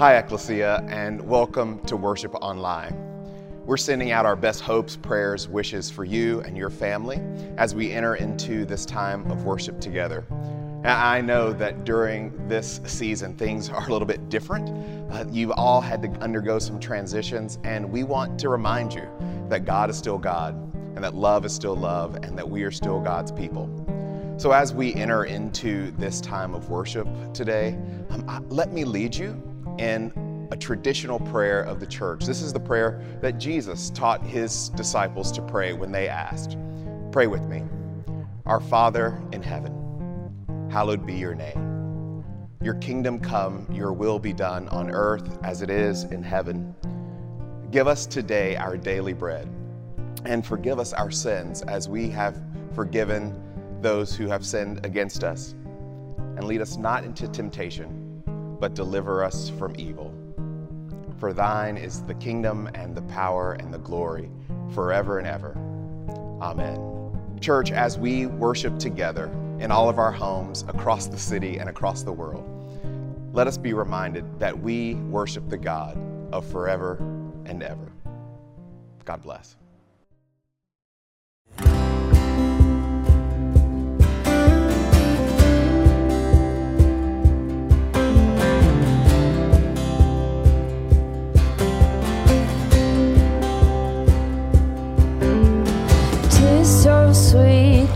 Hi, Ecclesia, and welcome to Worship Online. We're sending out our best hopes, prayers, wishes for you and your family as we enter into this time of worship together. And I know that during this season, things are a little bit different. Uh, you've all had to undergo some transitions, and we want to remind you that God is still God, and that love is still love, and that we are still God's people. So, as we enter into this time of worship today, um, let me lead you in a traditional prayer of the church. This is the prayer that Jesus taught his disciples to pray when they asked. Pray with me. Our Father in heaven, hallowed be your name. Your kingdom come, your will be done on earth as it is in heaven. Give us today our daily bread, and forgive us our sins as we have forgiven those who have sinned against us. And lead us not into temptation but deliver us from evil. For thine is the kingdom and the power and the glory forever and ever. Amen. Church, as we worship together in all of our homes across the city and across the world, let us be reminded that we worship the God of forever and ever. God bless.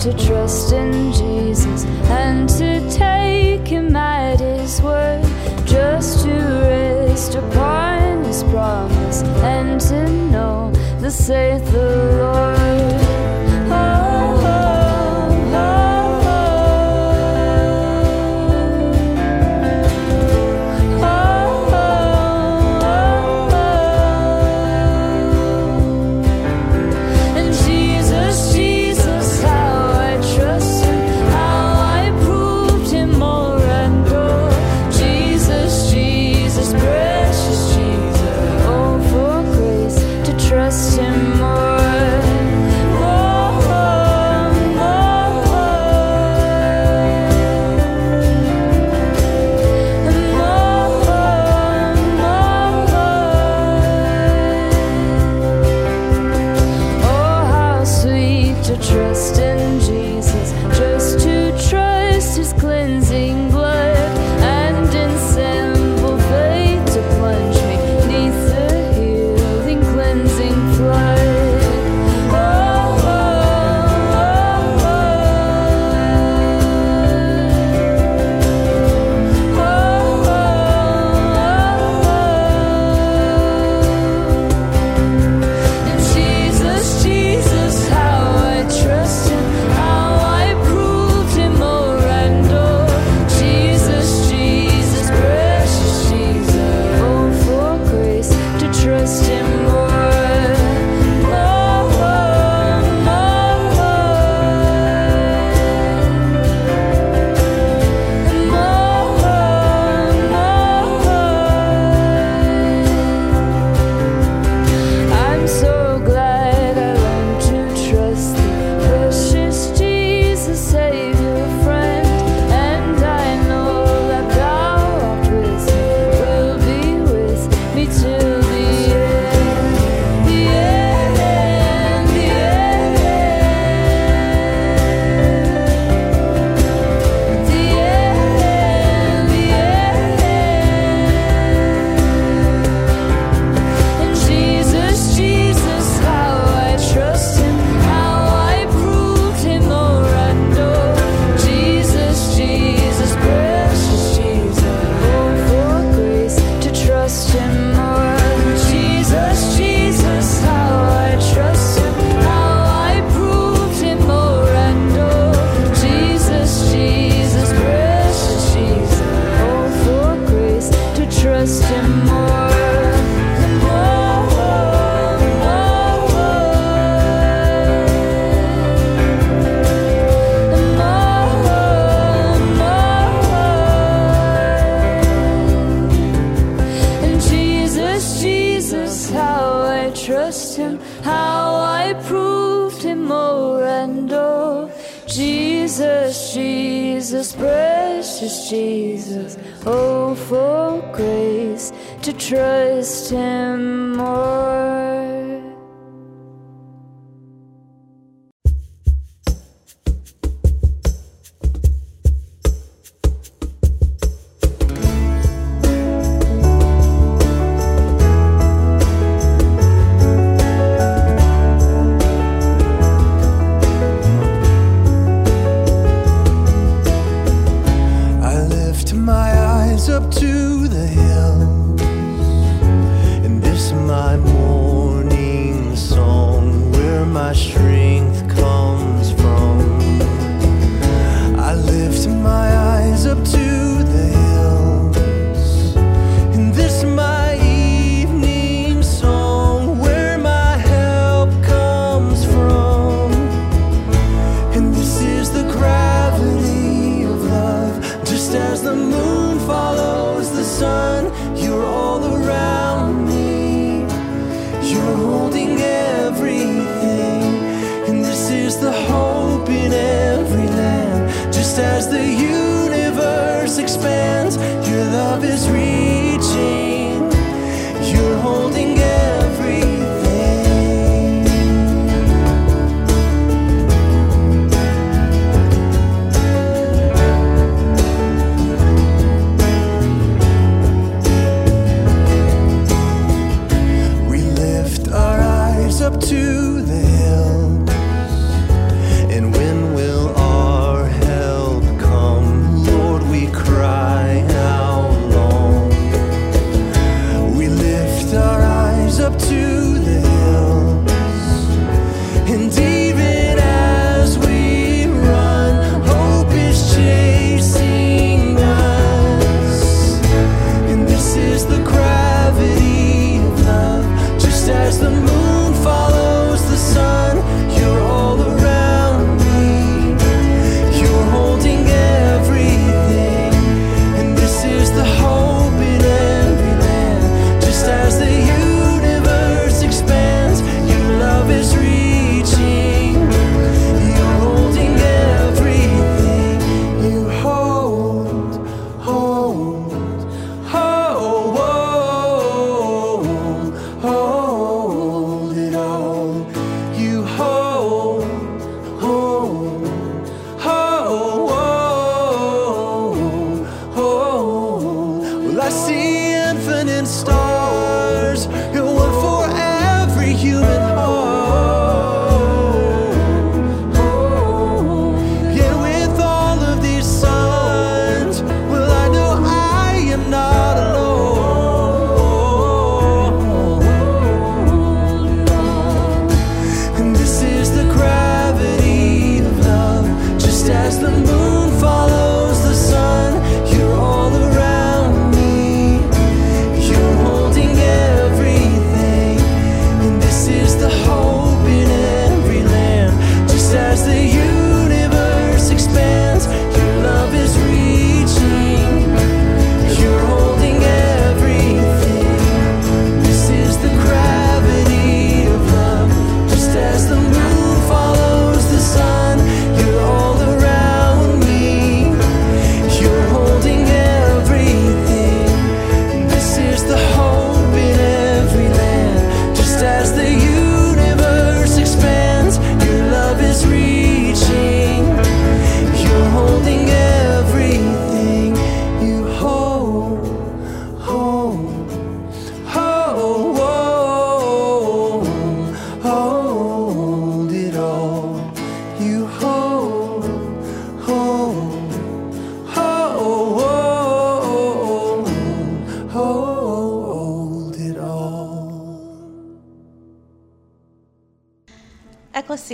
To trust in Jesus and to take Him at His word, just to rest upon His promise and to know the saith the Lord. You're all around me. You're holding everything. And this is the hope in every land. Just as the universe expands.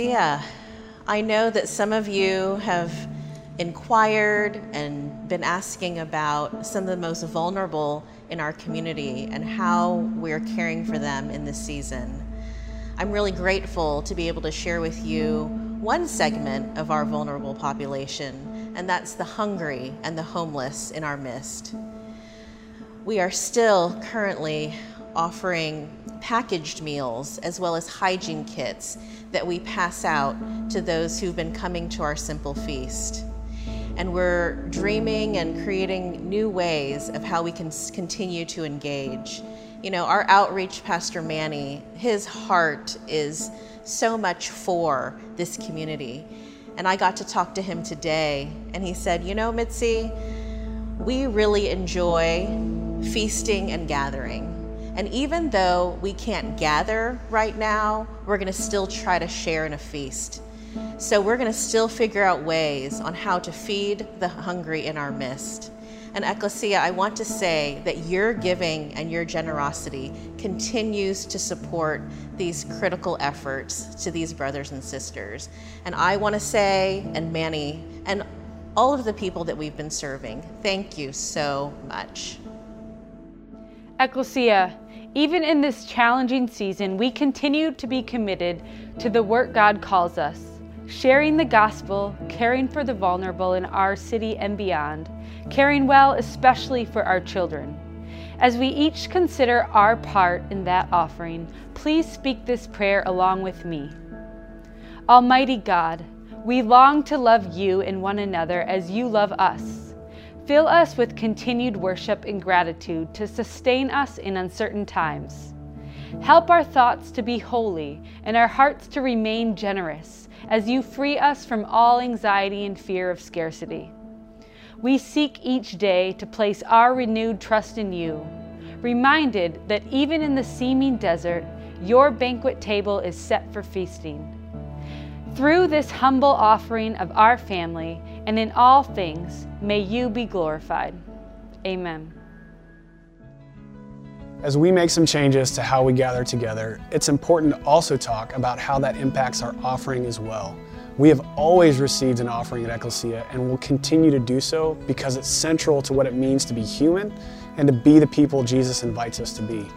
Ecclesia, I know that some of you have inquired and been asking about some of the most vulnerable in our community and how we're caring for them in this season. I'm really grateful to be able to share with you one segment of our vulnerable population, and that's the hungry and the homeless in our midst. We are still currently offering packaged meals as well as hygiene kits that we pass out to those who've been coming to our simple feast. and we're dreaming and creating new ways of how we can continue to engage. You know, our outreach pastor Manny, his heart is so much for this community. And I got to talk to him today, and he said, You know, Mitzi, we really enjoy feasting and gathering. And even though we can't gather right now, we're going to still try to share in a feast. So we're going to still figure out ways on how to feed the hungry in our midst. And Ecclesia, I want to say that your giving and your generosity continues to support these critical efforts to these brothers and sisters. And I want to say, and Manny, and all of the people that we've been serving, thank you so much. Ecclesia, even in this challenging season, we continue to be committed to the work God calls us sharing the gospel, caring for the vulnerable in our city and beyond, caring well especially for our children. As we each consider our part in that offering, please speak this prayer along with me. Almighty God, we long to love you and one another as you love us. Fill us with continued worship and gratitude to sustain us in uncertain times. Help our thoughts to be holy and our hearts to remain generous as you free us from all anxiety and fear of scarcity. We seek each day to place our renewed trust in you, reminded that even in the seeming desert, your banquet table is set for feasting. Through this humble offering of our family and in all things, may you be glorified. Amen. As we make some changes to how we gather together, it's important to also talk about how that impacts our offering as well. We have always received an offering at Ecclesia and will continue to do so because it's central to what it means to be human and to be the people Jesus invites us to be.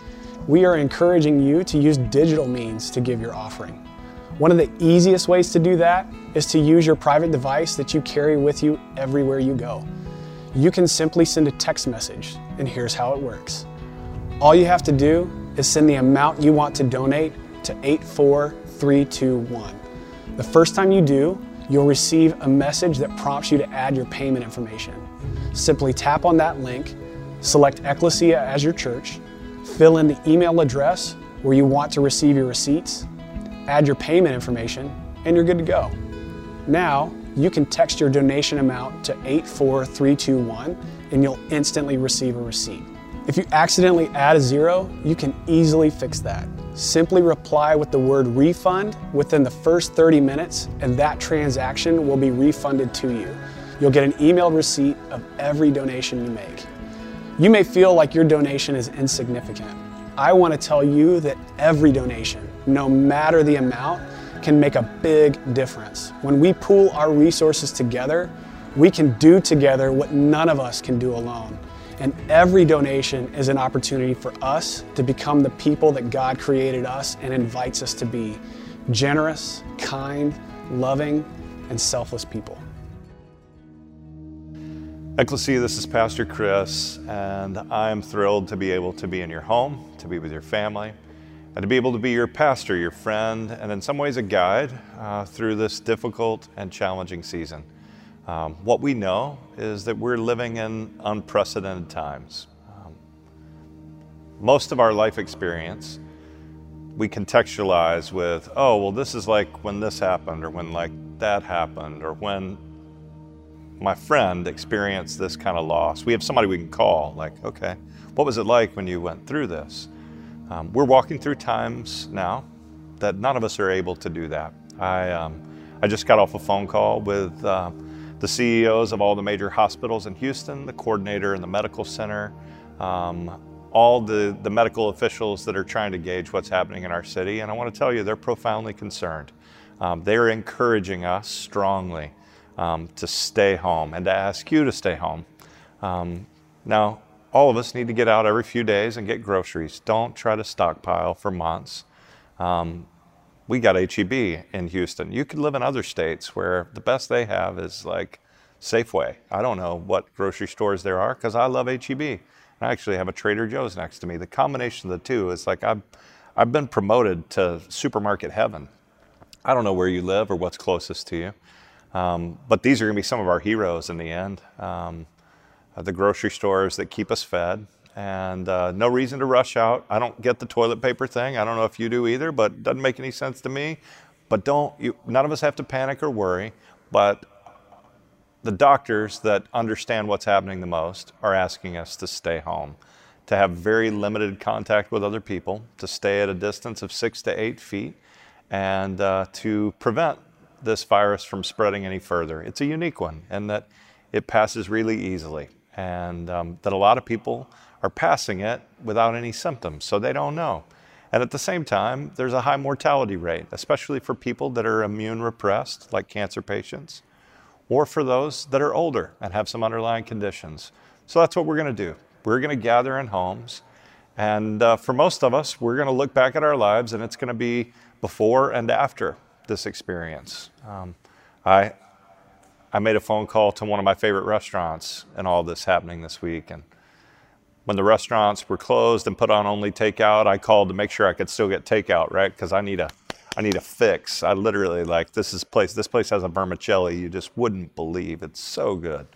We are encouraging you to use digital means to give your offering. One of the easiest ways to do that is to use your private device that you carry with you everywhere you go. You can simply send a text message, and here's how it works. All you have to do is send the amount you want to donate to 84321. The first time you do, you'll receive a message that prompts you to add your payment information. Simply tap on that link, select Ecclesia as your church, fill in the email address where you want to receive your receipts, add your payment information, and you're good to go. Now, you can text your donation amount to 84321 and you'll instantly receive a receipt. If you accidentally add a zero, you can easily fix that. Simply reply with the word refund within the first 30 minutes, and that transaction will be refunded to you. You'll get an email receipt of every donation you make. You may feel like your donation is insignificant. I want to tell you that every donation, no matter the amount, can make a big difference. When we pool our resources together, we can do together what none of us can do alone. And every donation is an opportunity for us to become the people that God created us and invites us to be generous, kind, loving, and selfless people. Ecclesia, this is Pastor Chris, and I'm thrilled to be able to be in your home, to be with your family, and to be able to be your pastor, your friend, and in some ways a guide uh, through this difficult and challenging season. Um, what we know is that we're living in unprecedented times. Um, most of our life experience we contextualize with, oh, well, this is like when this happened, or when like that happened, or when my friend experienced this kind of loss. We have somebody we can call, like, okay, what was it like when you went through this? Um, we're walking through times now that none of us are able to do that. I, um, I just got off a phone call with uh, the CEOs of all the major hospitals in Houston, the coordinator in the medical center, um, all the, the medical officials that are trying to gauge what's happening in our city. And I want to tell you, they're profoundly concerned. Um, they're encouraging us strongly um, to stay home and to ask you to stay home. Um, now, all of us need to get out every few days and get groceries. Don't try to stockpile for months. Um, we got HEB in Houston. You could live in other states where the best they have is like Safeway. I don't know what grocery stores there are because I love HEB. I actually have a Trader Joe's next to me. The combination of the two is like I've, I've been promoted to supermarket heaven. I don't know where you live or what's closest to you. Um, but these are going to be some of our heroes in the end. Um, the grocery stores that keep us fed, and uh, no reason to rush out. I don't get the toilet paper thing. I don't know if you do either, but it doesn't make any sense to me. But don't you, none of us have to panic or worry. But the doctors that understand what's happening the most are asking us to stay home, to have very limited contact with other people, to stay at a distance of six to eight feet, and uh, to prevent this virus from spreading any further. It's a unique one, and that it passes really easily, and um, that a lot of people are passing it without any symptoms, so they don't know. And at the same time, there's a high mortality rate, especially for people that are immune repressed, like cancer patients, or for those that are older and have some underlying conditions. So that's what we're going to do. We're going to gather in homes. And uh, for most of us, we're going to look back at our lives and it's going to be before and after this experience. Um, I, I made a phone call to one of my favorite restaurants and all this happening this week. And when the restaurants were closed and put on only takeout, I called to make sure I could still get takeout, right? Because I need a, I need a fix. I literally like this is place. This place has a vermicelli you just wouldn't believe. It's so good.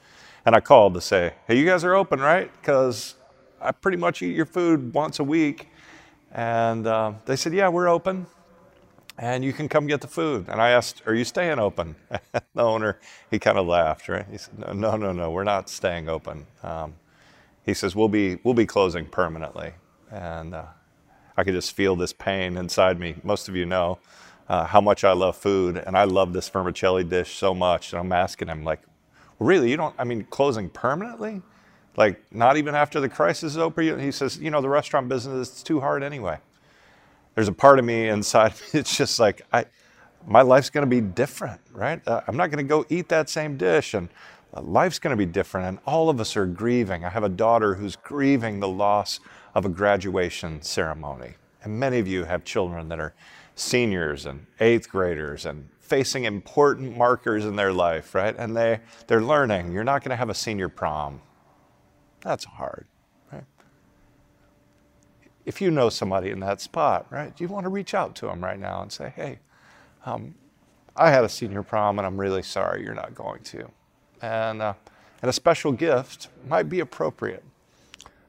And I called to say, hey, you guys are open, right? Because I pretty much eat your food once a week. And uh, they said, yeah, we're open. And you can come get the food. And I asked, Are you staying open? the owner, he kind of laughed, right? He said, No, no, no, we're not staying open. Um, he says, we'll be, we'll be closing permanently. And uh, I could just feel this pain inside me. Most of you know uh, how much I love food, and I love this vermicelli dish so much. And I'm asking him, like, really, you don't, I mean, closing permanently? Like, not even after the crisis is over? He says, you know, the restaurant business is too hard anyway. There's a part of me inside, it's just like, I, my life's going to be different, right? Uh, I'm not going to go eat that same dish. And uh, life's going to be different, and all of us are grieving. I have a daughter who's grieving the loss of a graduation ceremony. And many of you have children that are seniors and eighth graders and facing important markers in their life, right? And they, they're learning. You're not going to have a senior prom. That's hard? If you know somebody in that spot, right, you want to reach out to them right now and say, hey, um, I had a senior prom and I'm really sorry you're not going to and, uh, and a special gift might be appropriate.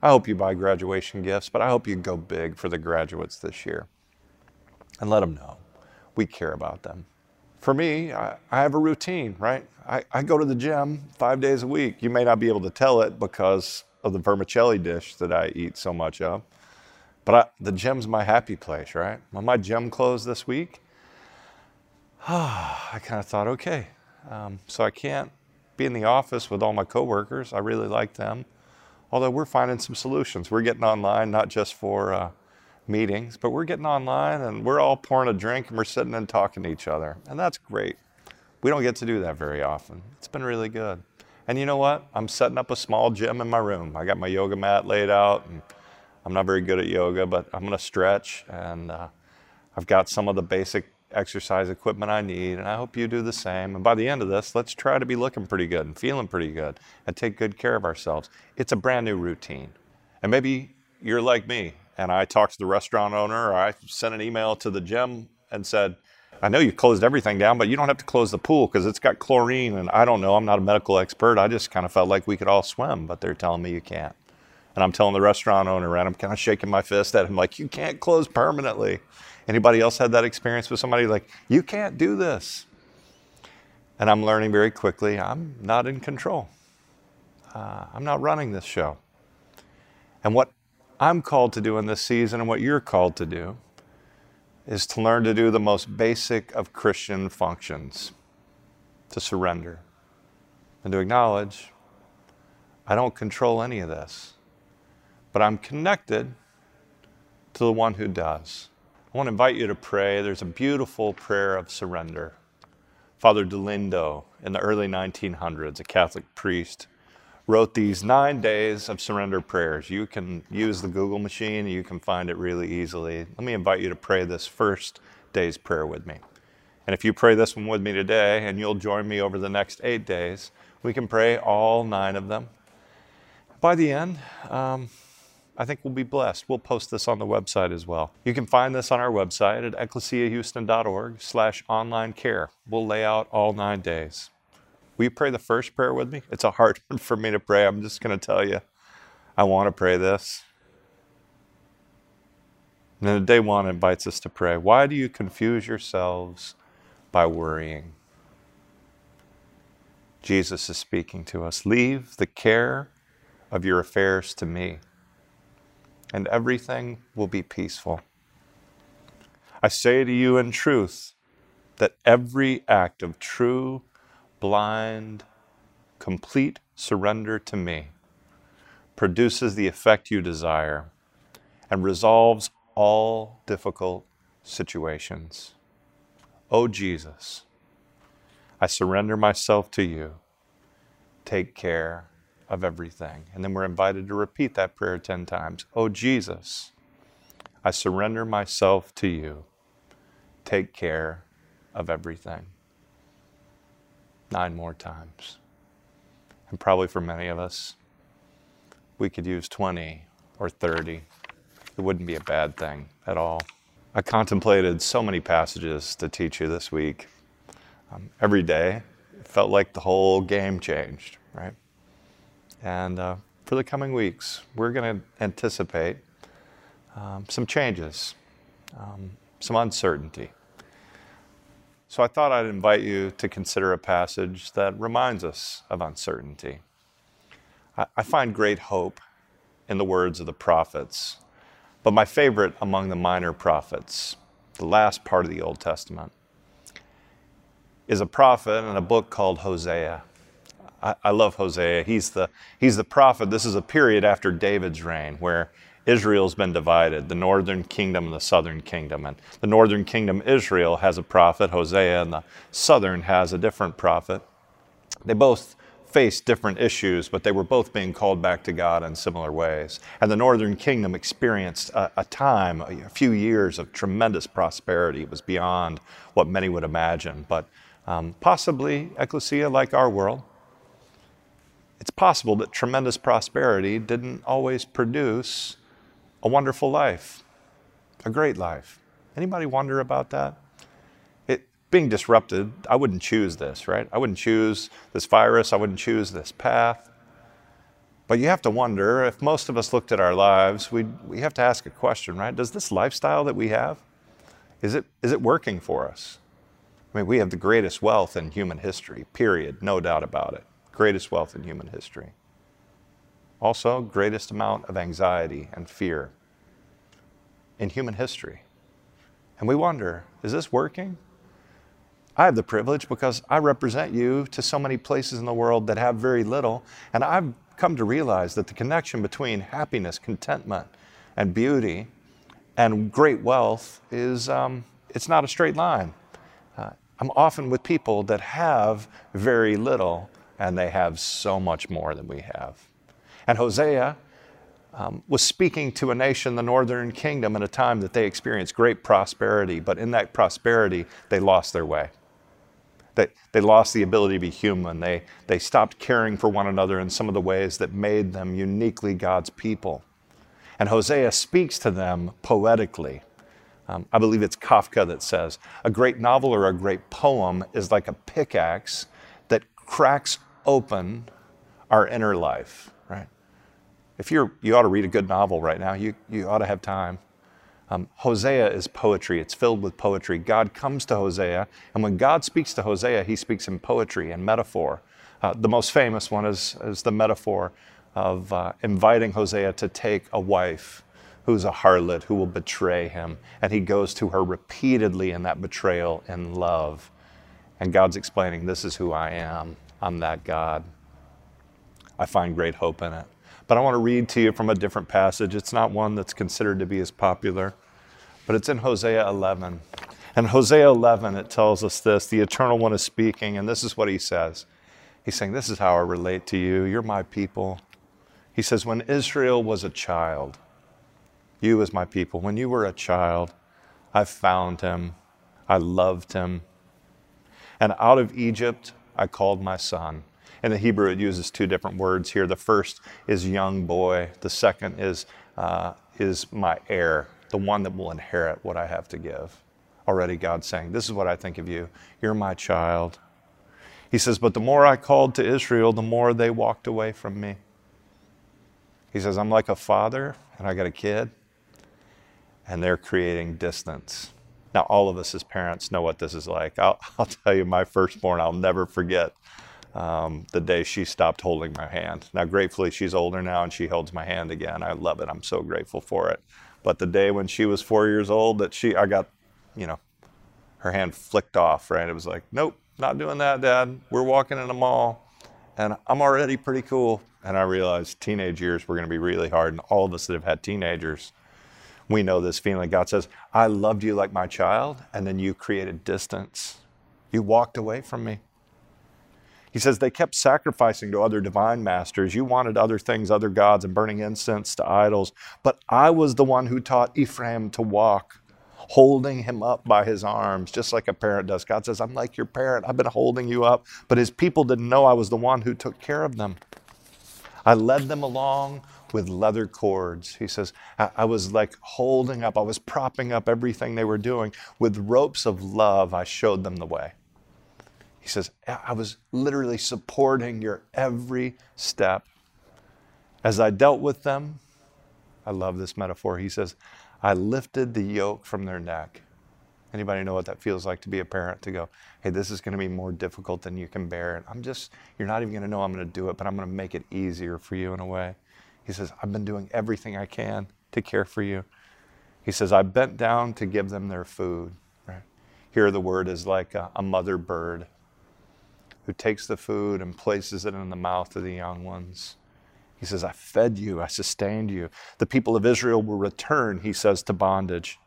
I hope you buy graduation gifts, but I hope you go big for the graduates this year and let them know we care about them. For me, I, I have a routine, right? I, I go to the gym five days a week. You may not be able to tell it because of the vermicelli dish that I eat so much of. But I, the gym's my happy place, right? When my gym closed this week, I kind of thought, okay, um, so I can't be in the office with all my coworkers. I really like them. Although we're finding some solutions. We're getting online, not just for uh, meetings, but we're getting online and we're all pouring a drink and we're sitting and talking to each other. And that's great. We don't get to do that very often. It's been really good. And you know what? I'm setting up a small gym in my room. I got my yoga mat laid out and I'm not very good at yoga, but I'm going to stretch and uh, I've got some of the basic exercise equipment I need, and I hope you do the same. And by the end of this, let's try to be looking pretty good and feeling pretty good and take good care of ourselves. It's a brand new routine. And maybe you're like me, and I talked to the restaurant owner, or I sent an email to the gym and said, I know you closed everything down, but you don't have to close the pool because it's got chlorine. And I don't know, I'm not a medical expert. I just kind of felt like we could all swim, but they're telling me you can't. And I'm telling the restaurant owner, and I'm kind of shaking my fist at him, like, you can't close permanently. Anybody else had that experience with somebody like, you can't do this? And I'm learning very quickly, I'm not in control. Uh, I'm not running this show. And what I'm called to do in this season and what you're called to do is to learn to do the most basic of Christian functions to surrender and to acknowledge I don't control any of this, but I'm connected to the one who does. I want to invite you to pray. There's a beautiful prayer of surrender. Father Dolindo, in the early 1900s, a Catholic priest, wrote these nine days of surrender prayers. You can use the Google machine, you can find it really easily. Let me invite you to pray this first day's prayer with me. And if you pray this one with me today, and you'll join me over the next eight days, we can pray all nine of them. By the end, um, I think we'll be blessed. We'll post this on the website as well. You can find this on our website at ecclesiahouston.org slash online care. We'll lay out all nine days. Will you pray the first prayer with me? It's a hard one for me to pray. I'm just going to tell you. I want to pray this. And then day one invites us to pray. Why do you confuse yourselves by worrying? Jesus is speaking to us. Leave the care of your affairs to me, and everything will be peaceful. I say to you in truth that every act of true, blind, complete surrender to me produces the effect you desire and resolves all difficult situations. O oh, Jesus, I surrender myself to you. Take care of everything. And then we're invited to repeat that prayer 10 times. Oh, Jesus, I surrender myself to you. Take care of everything. Nine more times. And probably for many of us, we could use 20 or 30. It wouldn't be a bad thing at all. I contemplated so many passages to teach you this week. Um, every day, it felt like the whole game changed, right? And uh, for the coming weeks, we're going to anticipate um, some changes, um, some uncertainty. So I thought I'd invite you to consider a passage that reminds us of uncertainty. I, I find great hope in the words of the prophets, but my favorite among the minor prophets, the last part of the Old Testament, is a prophet in a book called Hosea. I, I love Hosea. He's the, he's the prophet. This is a period after David's reign where Israel's been divided, the northern kingdom and the southern kingdom. And the northern kingdom, Israel, has a prophet, Hosea, and the southern has a different prophet. They both faced different issues, but they were both being called back to God in similar ways. And the northern kingdom experienced a, a time, a few years of tremendous prosperity. It was beyond what many would imagine, but um, possibly, ecclesia, like our world, it's possible that tremendous prosperity didn't always produce a wonderful life, a great life. Anybody wonder about that? It being disrupted, I wouldn't choose this, right? I wouldn't choose this virus, I wouldn't choose this path. But you have to wonder if most of us looked at our lives, we we have to ask a question, right? Does this lifestyle that we have, is it is it working for us? I mean, we have the greatest wealth in human history, period, no doubt about it. Greatest wealth in human history. Also, greatest amount of anxiety and fear in human history. And we wonder, is this working? I have the privilege because I represent you to so many places in the world that have very little, and I've come to realize that the connection between happiness, contentment, and beauty and great wealth is um, it's not a straight line. Uh, I'm often with people that have very little and they have so much more than we have. And Hosea um, was speaking to a nation, the northern kingdom, in a time that they experienced great prosperity, but in that prosperity, they lost their way. They, they lost the ability to be human. They, they stopped caring for one another in some of the ways that made them uniquely God's people. And Hosea speaks to them poetically. Um, I believe it's Kafka that says, a great novel or a great poem is like a pickaxe that cracks open our inner life right? if you're, you ought to read a good novel right now, you, you ought to have time. Um, Hosea is poetry, it's filled with poetry. God comes to Hosea, and when God speaks to Hosea, he speaks in poetry and metaphor. Uh, the most famous one is, is the metaphor of uh, inviting Hosea to take a wife who's a harlot who will betray him. And he goes to her repeatedly in that betrayal in love. And God's explaining, This is who I am. I'm that God. I find great hope in it. But I want to read to you from a different passage. It's not one that's considered to be as popular, but it's in Hosea 11. And Hosea 11, it tells us this the Eternal One is speaking, and this is what he says. He's saying, This is how I relate to you. You're my people. He says, When Israel was a child, you as my people, when you were a child, I found him, I loved him. And out of Egypt, I called my son. In the Hebrew, it uses two different words here. The first is young boy, the second is, uh, is my heir, the one that will inherit what I have to give. Already, God's saying, This is what I think of you. You're my child. He says, But the more I called to Israel, the more they walked away from me. He says, I'm like a father, and I got a kid, and they're creating distance. Now, all of us as parents know what this is like. I'll, I'll tell you, my firstborn, I'll never forget um, the day she stopped holding my hand. Now, gratefully, she's older now and she holds my hand again. I love it. I'm so grateful for it. But the day when she was four years old, that she, I got, you know, her hand flicked off, right? It was like, nope, not doing that, Dad. We're walking in a mall and I'm already pretty cool. And I realized teenage years were going to be really hard. And all of us that have had teenagers, we know this feeling. God says, I loved you like my child, and then you created distance. You walked away from me. He says they kept sacrificing to other divine masters. You wanted other things, other gods, and burning incense to idols. But I was the one who taught Ephraim to walk, holding him up by his arms, just like a parent does. God says, I'm like your parent. I've been holding you up. But his people didn't know I was the one who took care of them. I led them along with leather cords. He says, I, I, was like holding up, I was propping up everything they were doing. With ropes of love, I showed them the way. He says, I was literally supporting your every step. As I dealt with them, I love this metaphor. He says, I lifted the yoke from their neck. Anybody know what that feels like to be a parent to go, hey, this is going to be more difficult than you can bear. And I'm just, you're not even going to know I'm going to do it, but I'm going to make it easier for you in a way. He says, I've been doing everything I can to care for you. He says, I bent down to give them their food. Right? Here, the word is like a, a mother bird who takes the food and places it in the mouth of the young ones. He says, I fed you, I sustained you. The people of Israel will return, he says, to bondage,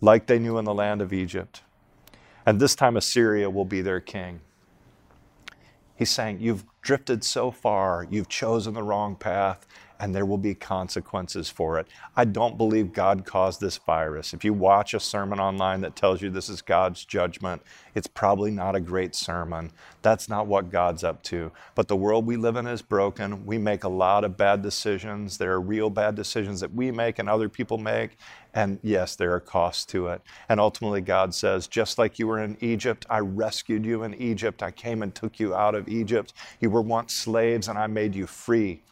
like they knew in the land of Egypt. And this time Assyria will be their king. He's saying, You've drifted so far, you've chosen the wrong path, and there will be consequences for it. I don't believe God caused this virus. If you watch a sermon online that tells you this is God's judgment, it's probably not a great sermon. That's not what God's up to. But the world we live in is broken. We make a lot of bad decisions. There are real bad decisions that we make and other people make. And yes, there are costs to it. And ultimately, God says, just like you were in Egypt, I rescued you in Egypt. I came and took you out of Egypt. You were once slaves, and I made you free.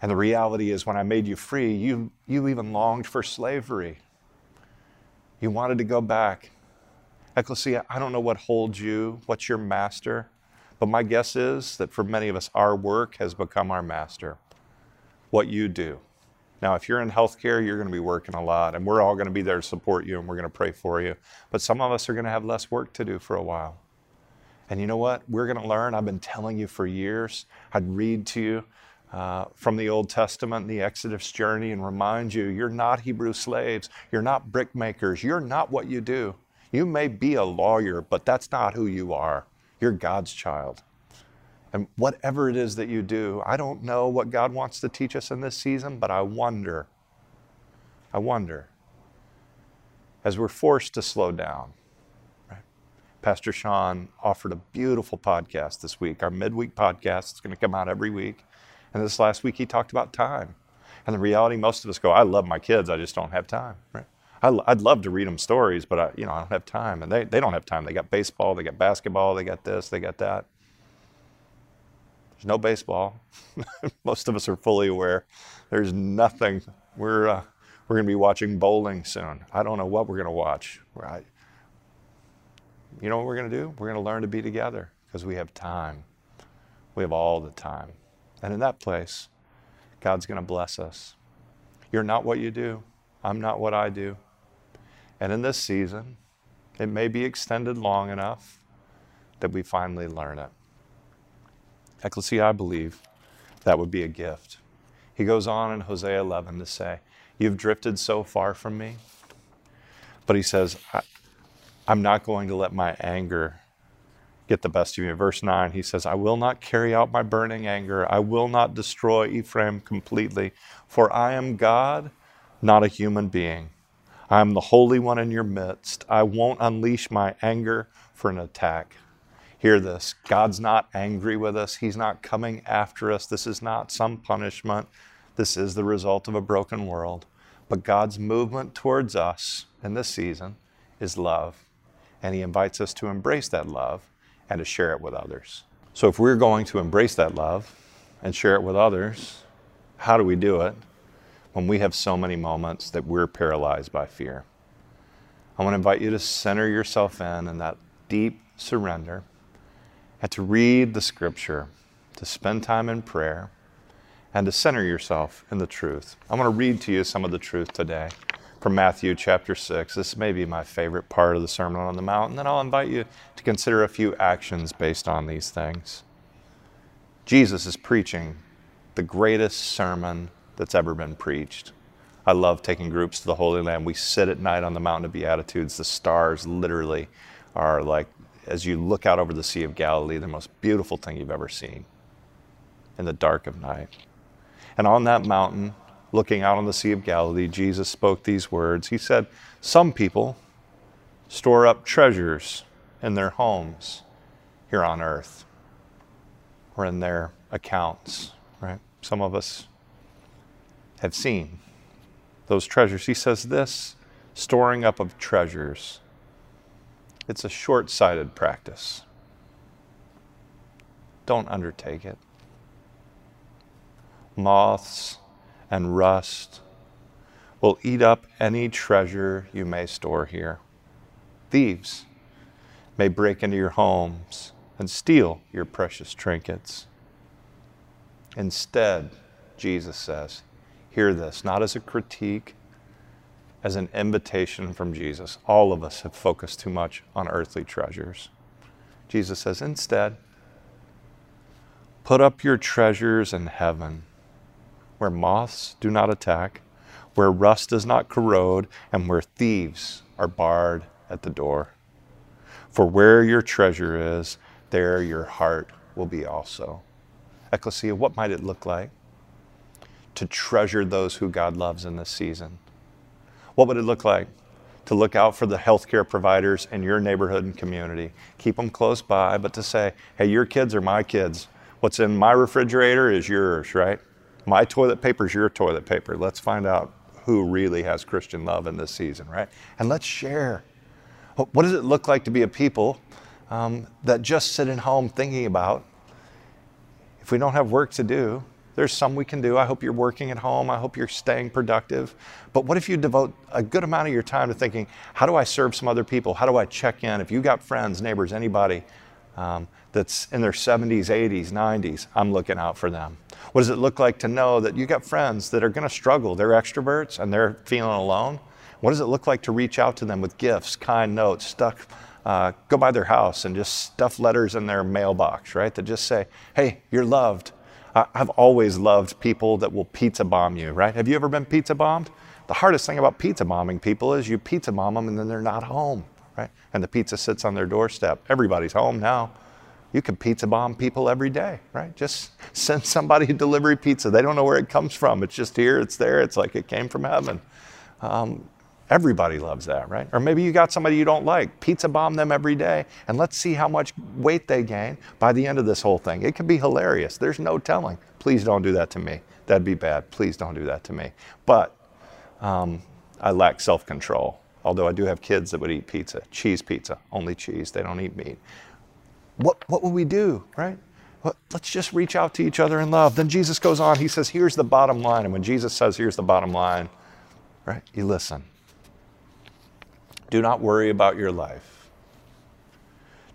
And the reality is, when I made you free, you, you even longed for slavery. You wanted to go back. Ecclesia, I don't know what holds you, what's your master, but my guess is that for many of us, our work has become our master. What you do. Now, if you're in healthcare, you're going to be working a lot, and we're all going to be there to support you and we're going to pray for you. But some of us are going to have less work to do for a while. And you know what? We're going to learn. I've been telling you for years. I'd read to you uh, from the Old Testament, the Exodus journey, and remind you you're not Hebrew slaves, you're not brickmakers, you're not what you do. You may be a lawyer, but that's not who you are. You're God's child. And whatever it is that you do, I don't know what God wants to teach us in this season, but I wonder, I wonder, as we're forced to slow down. Right? Pastor Sean offered a beautiful podcast this week, our midweek podcast. is going to come out every week. And this last week, he talked about time. And the reality, most of us go, I love my kids, I just don't have time. Right? I, would love to read them stories, but I, you know, I don't have time. And they, they don't have time. They got baseball, they got basketball, they got this, they got that. There's no baseball. most of us are fully aware. There's nothing. We're, uh, we're going to be watching bowling soon. I don't know what we're going to watch. Right? You know what we're going to do? We're going to learn to be together because we have time. We have all the time. And in that place, God's going to bless us. You're not what you do. I'm not what I do. And in this season, it may be extended long enough that we finally learn it. Ecclesia, I believe that would be a gift. He goes on in Hosea 11 to say, You've drifted so far from me. But he says, I'm not going to let my anger get the best of you. Verse 9, he says, I will not carry out my burning anger. I will not destroy Ephraim completely, for I am God, not a human being. I am the Holy One in your midst. I won't unleash my anger for an attack. Hear this God's not angry with us, He's not coming after us. This is not some punishment. This is the result of a broken world. But God's movement towards us in this season is love. And He invites us to embrace that love and to share it with others. So if we're going to embrace that love and share it with others, how do we do it when we have so many moments that we're paralyzed by fear? I want to invite you to center yourself in in that deep surrender and to read the scripture, to spend time in prayer, and to center yourself in the truth. I want to read to you some of the truth today from Matthew chapter 6. This may be my favorite part of the Sermon on the Mount, and then I'll invite you to consider a few actions based on these things. Jesus is preaching the greatest sermon that's ever been preached. I love taking groups to the Holy Land. We sit at night on the Mountain of Beatitudes. The stars literally are like, as you look out over the Sea of Galilee, the most beautiful thing you've ever seen in the dark of night. And on that mountain, looking out on the Sea of Galilee, Jesus spoke these words. He said, Some people store up treasures in their homes here on earth or in their accounts, right? Some of us have seen those treasures. He says this storing up of treasures. It's a short sighted practice. Don't undertake it. Moths and rust will eat up any treasure you may store here. Thieves may break into your homes and steal your precious trinkets. Instead, Jesus says, hear this, not as a critique, as an invitation from Jesus. All of us have focused too much on earthly treasures. Jesus says, instead, put up your treasures in heaven where moths do not attack, where rust does not corrode, and where thieves are barred at the door. For where your treasure is, there your heart will be also. Ecclesia, what might it look like to treasure those who God loves in this season? What would it look like to look out for the healthcare providers in your neighborhood and community? Keep them close by, but to say, hey, your kids are my kids. What's in my refrigerator is yours, right? My toilet paper is your toilet paper. Let's find out who really has Christian love in this season, right? And let's share. What does it look like to be a people um, that just sit at home thinking about if we don't have work to do? There's some we can do. I hope you're working at home. I hope you're staying productive. But what if you devote a good amount of your time to thinking, how do I serve some other people? How do I check in? If you got friends, neighbors, anybody um, that's in their 70s, 80s, 90s, I'm looking out for them. What does it look like to know that you got friends that are going to struggle? They're extroverts and they're feeling alone. What does it look like to reach out to them with gifts, kind notes, stuff? Uh, go by their house and just stuff letters in their mailbox, right? That just say, hey, you're loved. I've always loved people that will pizza bomb you, right? Have you ever been pizza bombed? The hardest thing about pizza bombing people is you pizza bomb them and then they're not home, right? And the pizza sits on their doorstep. Everybody's home now. You can pizza bomb people every day, right? Just send somebody a delivery pizza. They don't know where it comes from. It's just here, it's there. It's like it came from heaven. Um, everybody loves that, right? Or maybe you got somebody you don't like. Pizza bomb them every day, and let's see how much weight they gain by the end of this whole thing. It could be hilarious. There's no telling. Please don't do that to me. That'd be bad. Please don't do that to me. But um, I lack self control. Although I do have kids that would eat pizza, cheese pizza, only cheese. They don't eat meat what, what will we do, right? let's just reach out to each other in love. Then Jesus goes on, he says, here's the bottom line. And when Jesus says, here's the bottom line, right, you listen. Do not worry about your life.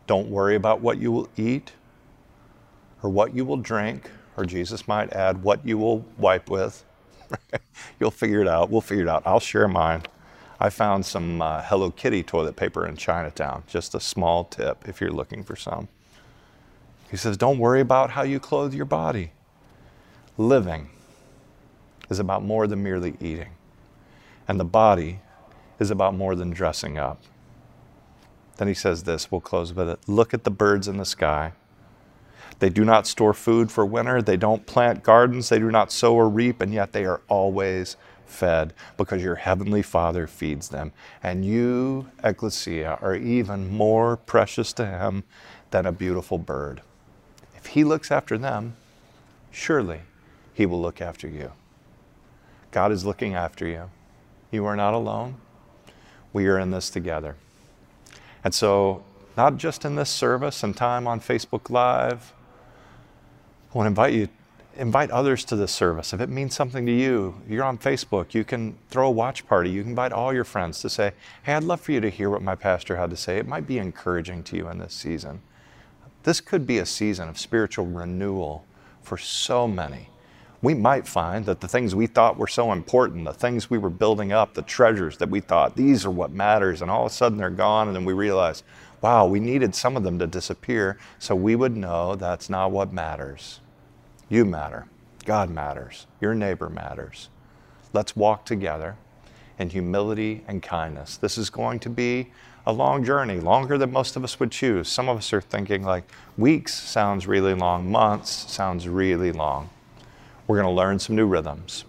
Don't worry about what you will eat or what you will drink, or Jesus might add, what you will wipe with. You'll figure it out. We'll figure it out. I'll share mine. I found some uh, Hello Kitty toilet paper in Chinatown. Just a small tip if you're looking for some. He says, Don't worry about how you clothe your body. Living is about more than merely eating, and the body is about more than dressing up. Then he says this, we'll close with it. Look at the birds in the sky. They do not store food for winter, they don't plant gardens, they do not sow or reap, and yet they are always fed because your heavenly Father feeds them. And you, Ecclesia, are even more precious to Him than a beautiful bird. If He looks after them, surely He will look after you. God is looking after you. You are not alone. We are in this together. And so not just in this service and time on Facebook Live. I want to invite you, invite others to this service. If it means something to you, you're on Facebook, you can throw a watch party. You can invite all your friends to say, Hey, I'd love for you to hear what my pastor had to say. It might be encouraging to you in this season. This could be a season of spiritual renewal for so many. We might find that the things we thought were so important, the things we were building up, the treasures that we thought these are what matters, and all of a sudden they're gone, and then we realize, wow, we needed some of them to disappear so we would know that's not what matters. You matter. God matters. Your neighbor matters. Let's walk together in humility and kindness. This is going to be a long journey, longer than most of us would choose. Some of us are thinking like weeks sounds really long, months sounds really long. We're going to learn some new rhythms.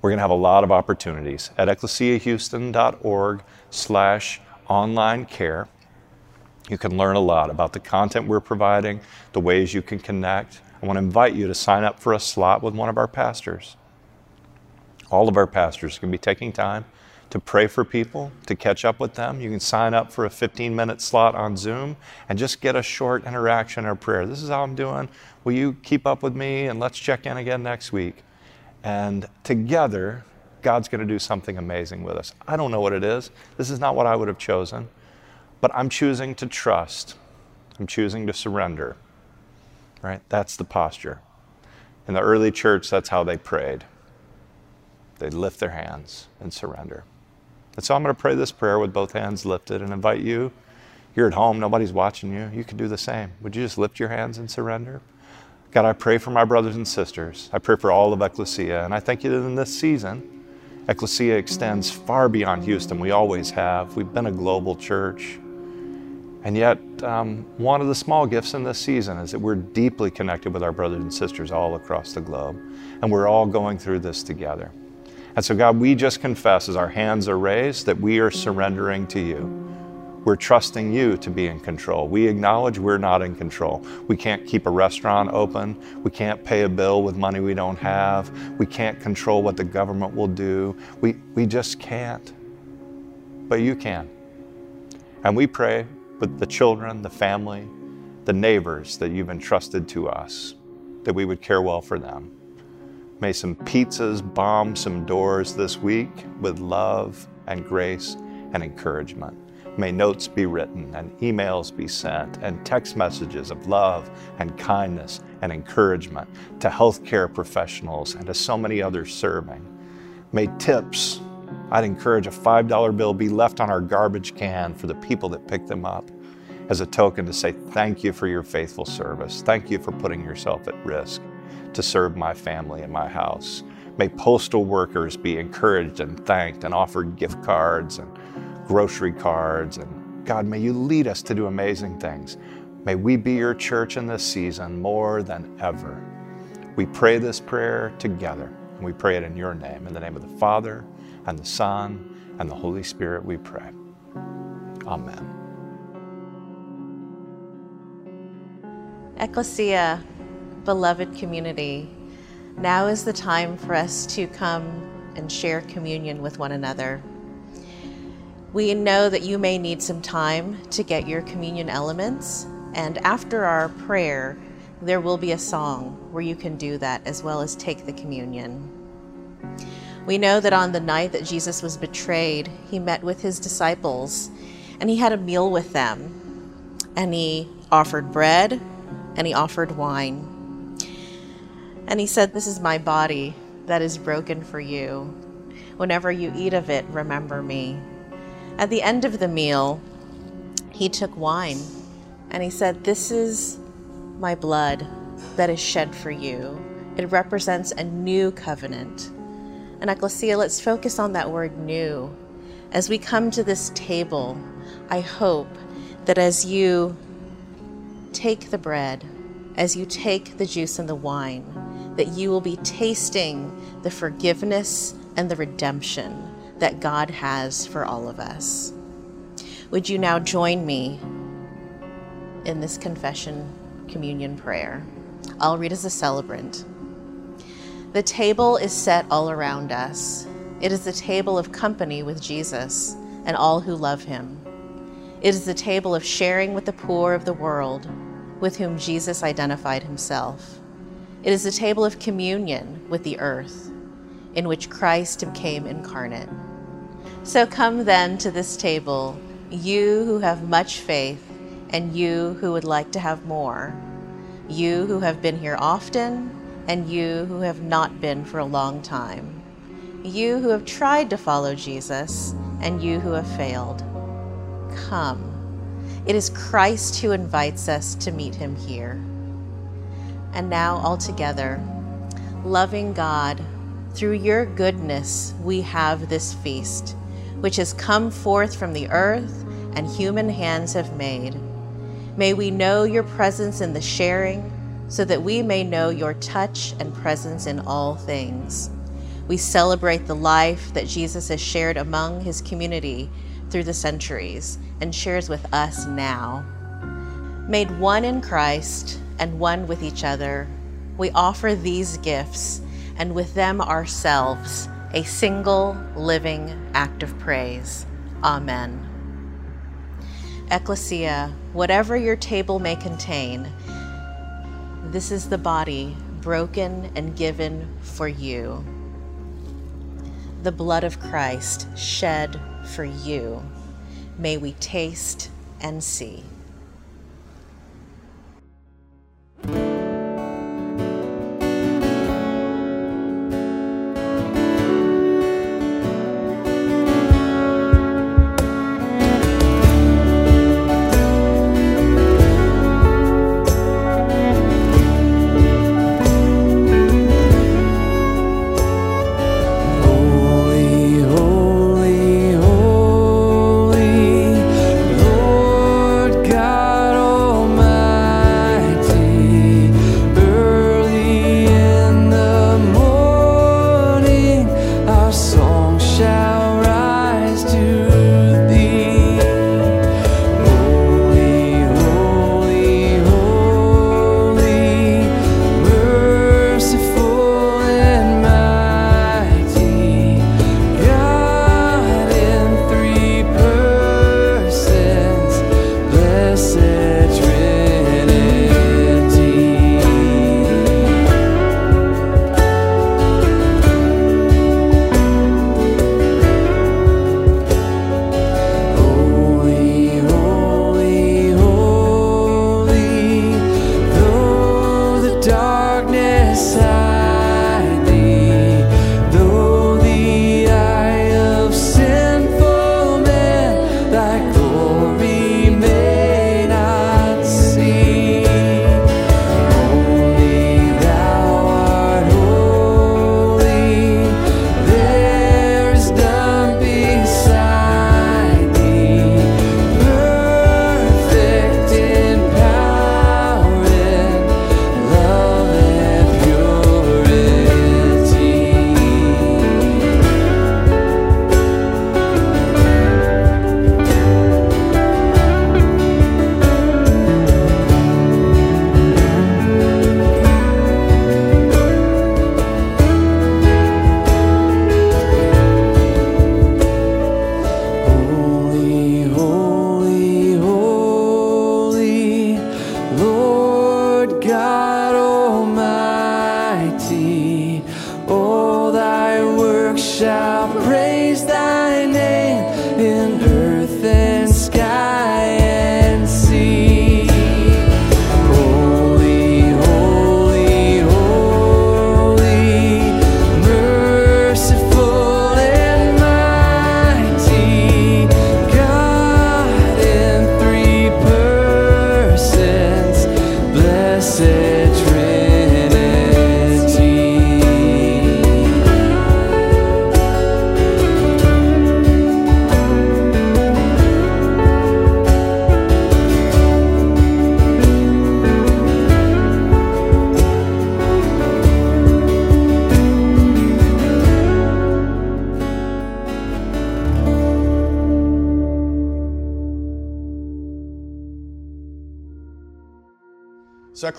We're going to have a lot of opportunities at ecclesiahouston.org slash online care. You can learn a lot about the content we're providing, the ways you can connect. I want to invite you to sign up for a slot with one of our pastors. All of our pastors can be taking time to pray for people, to catch up with them. You can sign up for a 15 minute slot on Zoom and just get a short interaction or prayer. This is how I'm doing. Will you keep up with me and let's check in again next week? And together, God's going to do something amazing with us. I don't know what it is. This is not what I would have chosen, but I'm choosing to trust. I'm choosing to surrender. Right? That's the posture. In the early church, that's how they prayed. They'd lift their hands and surrender. And so I'm going to pray this prayer with both hands lifted and invite you. You're at home, nobody's watching you. You can do the same. Would you just lift your hands and surrender? God, I pray for my brothers and sisters. I pray for all of Ecclesia. And I thank you that in this season, Ecclesia extends far beyond Houston. We always have. We've been a global church. And yet, um, one of the small gifts in this season is that we're deeply connected with our brothers and sisters all across the globe. And we're all going through this together. And so, God, we just confess as our hands are raised that we are surrendering to you. We're trusting you to be in control. We acknowledge we're not in control. We can't keep a restaurant open. We can't pay a bill with money we don't have. We can't control what the government will do. We, we just can't. But you can. And we pray with the children, the family, the neighbors that you've entrusted to us, that we would care well for them. May some pizzas bomb some doors this week with love and grace and encouragement. May notes be written and emails be sent and text messages of love and kindness and encouragement to healthcare professionals and to so many others serving. May tips, I'd encourage a $5 bill be left on our garbage can for the people that pick them up as a token to say thank you for your faithful service. Thank you for putting yourself at risk to serve my family and my house. May postal workers be encouraged and thanked and offered gift cards and grocery cards. And God, may you lead us to do amazing things. May we be your church in this season more than ever. We pray this prayer together, and we pray it in your name. In the name of the Father, and the Son, and the Holy Spirit, we pray. Amen. Ecclesia, beloved community, now is the time for us to come and share communion with one another. We know that you may need some time to get your communion elements, and after our prayer, there will be a song where you can do that as well as take the communion. We know that on the night that Jesus was betrayed, he met with his disciples and he had a meal with them. And he offered bread and he offered wine. And he said, This is my body that is broken for you. Whenever you eat of it, remember me. At the end of the meal, he took wine and he said, This is my blood that is shed for you. It represents a new covenant. And Ecclesia, let's focus on that word new. As we come to this table, I hope that as you take the bread, as you take the juice and the wine, that you will be tasting the forgiveness and the redemption that God has for all of us. Would you now join me in this confession communion prayer? I'll read as a celebrant. The table is set all around us. It is the table of company with Jesus and all who love him. It is the table of sharing with the poor of the world, with whom Jesus identified himself. It is the table of communion with the earth, in which Christ became incarnate. So come then to this table, you who have much faith, and you who would like to have more, you who have been here often, and you who have not been for a long time, you who have tried to follow Jesus, and you who have failed. Come. It is Christ who invites us to meet him here. And now, all together, loving God, through your goodness, we have this feast, which has come forth from the earth and human hands have made. May we know your presence in the sharing, so that we may know your touch and presence in all things. We celebrate the life that Jesus has shared among his community through the centuries and shares with us now. Made one in Christ and one with each other, we offer these gifts and with them ourselves a single living act of praise. Amen. Ecclesia, whatever your table may contain, this is the body broken and given for you. The blood of Christ shed for you. May we taste and see.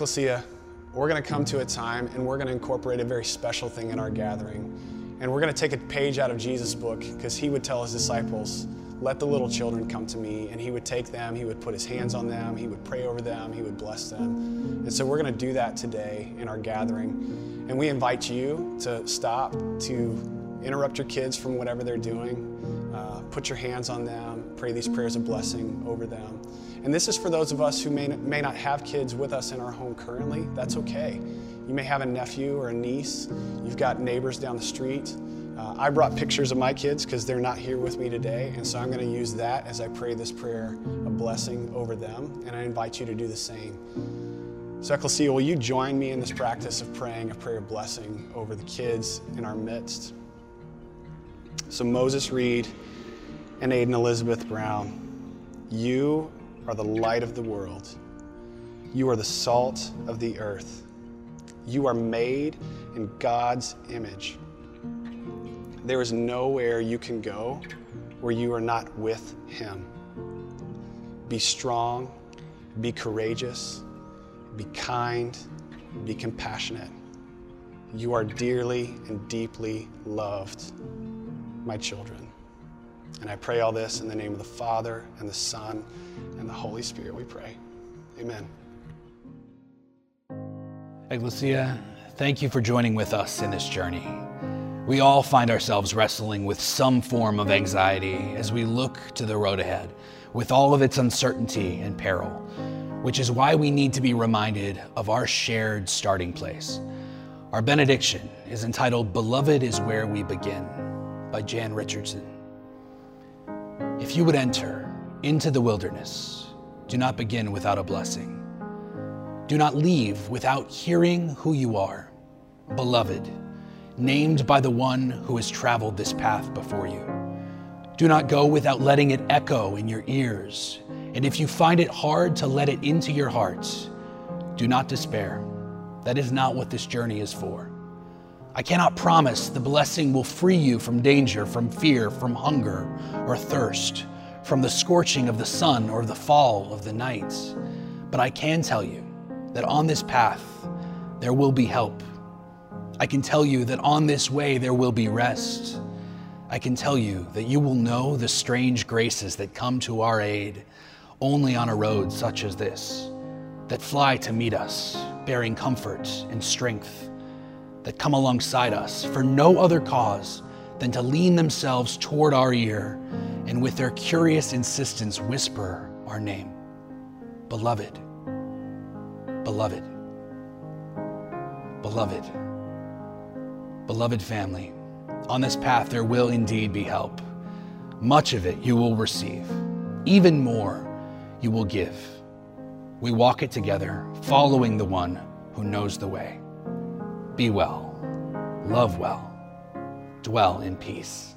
Ecclesia, we're going to come to a time and we're going to incorporate a very special thing in our gathering. And we're going to take a page out of Jesus' book because he would tell his disciples let the little children come to me. And he would take them, he would put his hands on them, he would pray over them, he would bless them. And so we're going to do that today in our gathering. And we invite you to stop, to interrupt your kids from whatever they're doing. Uh, put your hands on them, pray these prayers of blessing over them. And this is for those of us who may, may not have kids with us in our home currently. That's okay. You may have a nephew or a niece, you've got neighbors down the street. Uh, I brought pictures of my kids because they're not here with me today, and so I'm going to use that as I pray this prayer of blessing over them, and I invite you to do the same. So, Ecclesia, will you join me in this practice of praying a prayer of blessing over the kids in our midst? So, Moses Reed and Aiden Elizabeth Brown, you are the light of the world. You are the salt of the earth. You are made in God's image. There is nowhere you can go where you are not with Him. Be strong, be courageous, be kind, be compassionate. You are dearly and deeply loved, my children. And I pray all this in the name of the Father, and the Son, and the Holy Spirit, we pray. Amen. Ecclesia, thank you for joining with us in this journey. We all find ourselves wrestling with some form of anxiety as we look to the road ahead, with all of its uncertainty and peril, which is why we need to be reminded of our shared starting place. Our benediction is entitled Beloved is Where We Begin by Jan Richardson. If you would enter into the wilderness, do not begin without a blessing. Do not leave without hearing who you are, beloved, named by the one who has traveled this path before you. Do not go without letting it echo in your ears. And if you find it hard to let it into your hearts, do not despair. That is not what this journey is for. I cannot promise the blessing will free you from danger, from fear, from hunger or thirst, from the scorching of the sun or the fall of the night. But I can tell you that on this path there will be help. I can tell you that on this way there will be rest. I can tell you that you will know the strange graces that come to our aid only on a road such as this, that fly to meet us, bearing comfort and strength, that come alongside us for no other cause than to lean themselves toward our ear and with their curious insistence whisper our name Beloved, beloved, beloved, beloved family. On this path, there will indeed be help. Much of it you will receive, even more you will give. We walk it together, following the one who knows the way. Be well, love well, dwell in peace.